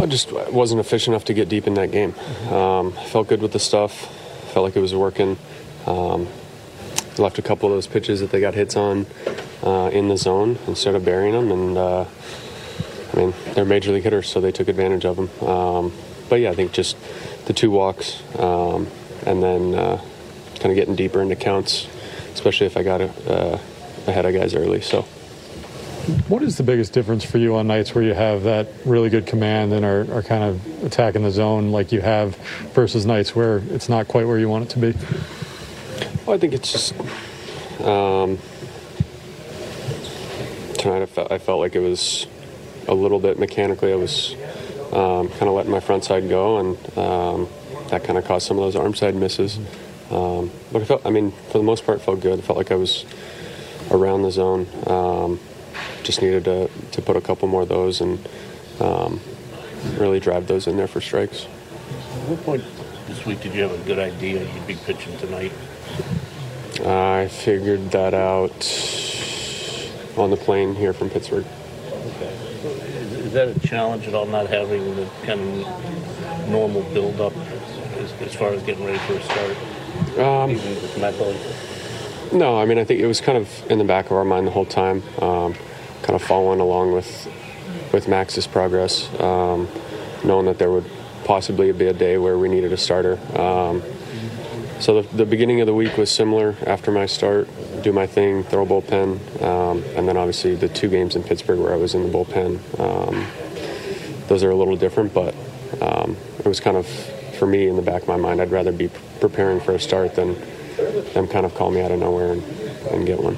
I just wasn't efficient enough to get deep in that game. Um, felt good with the stuff. Felt like it was working. Um, left a couple of those pitches that they got hits on uh, in the zone instead of burying them, and uh, I mean they're major league hitters, so they took advantage of them. Um, but yeah, I think just the two walks, um, and then uh, kind of getting deeper into counts, especially if I got uh, ahead of guys early. So. What is the biggest difference for you on nights where you have that really good command and are, are kind of attacking the zone like you have versus nights where it's not quite where you want it to be? Well, I think it's just um, tonight. I felt, I felt like it was a little bit mechanically. I was um, kind of letting my front side go, and um, that kind of caused some of those arm side misses. Um, but I felt, I mean, for the most part, felt good. I felt like I was around the zone. Just needed to, to put a couple more of those and um, really drive those in there for strikes. At what point this week did you have a good idea you'd be pitching tonight? I figured that out on the plane here from Pittsburgh. Okay. Is, that a challenge at all, not having the kind of normal build-up as, as far as getting ready for a start? Um, Even mentally? No, I mean, I think it was kind of in the back of our mind the whole time, um, kind of following along with with Max's progress, um, knowing that there would possibly be a day where we needed a starter. Um, so the, the, beginning of the week was similar. After my start, do my thing, throw bullpen, um, and then obviously the two games in Pittsburgh where I was in the bullpen. Um, those are a little different, but um, it was kind of for me in the back of my mind. I'd rather be preparing for a start than them kind of call me out of nowhere and, and get one.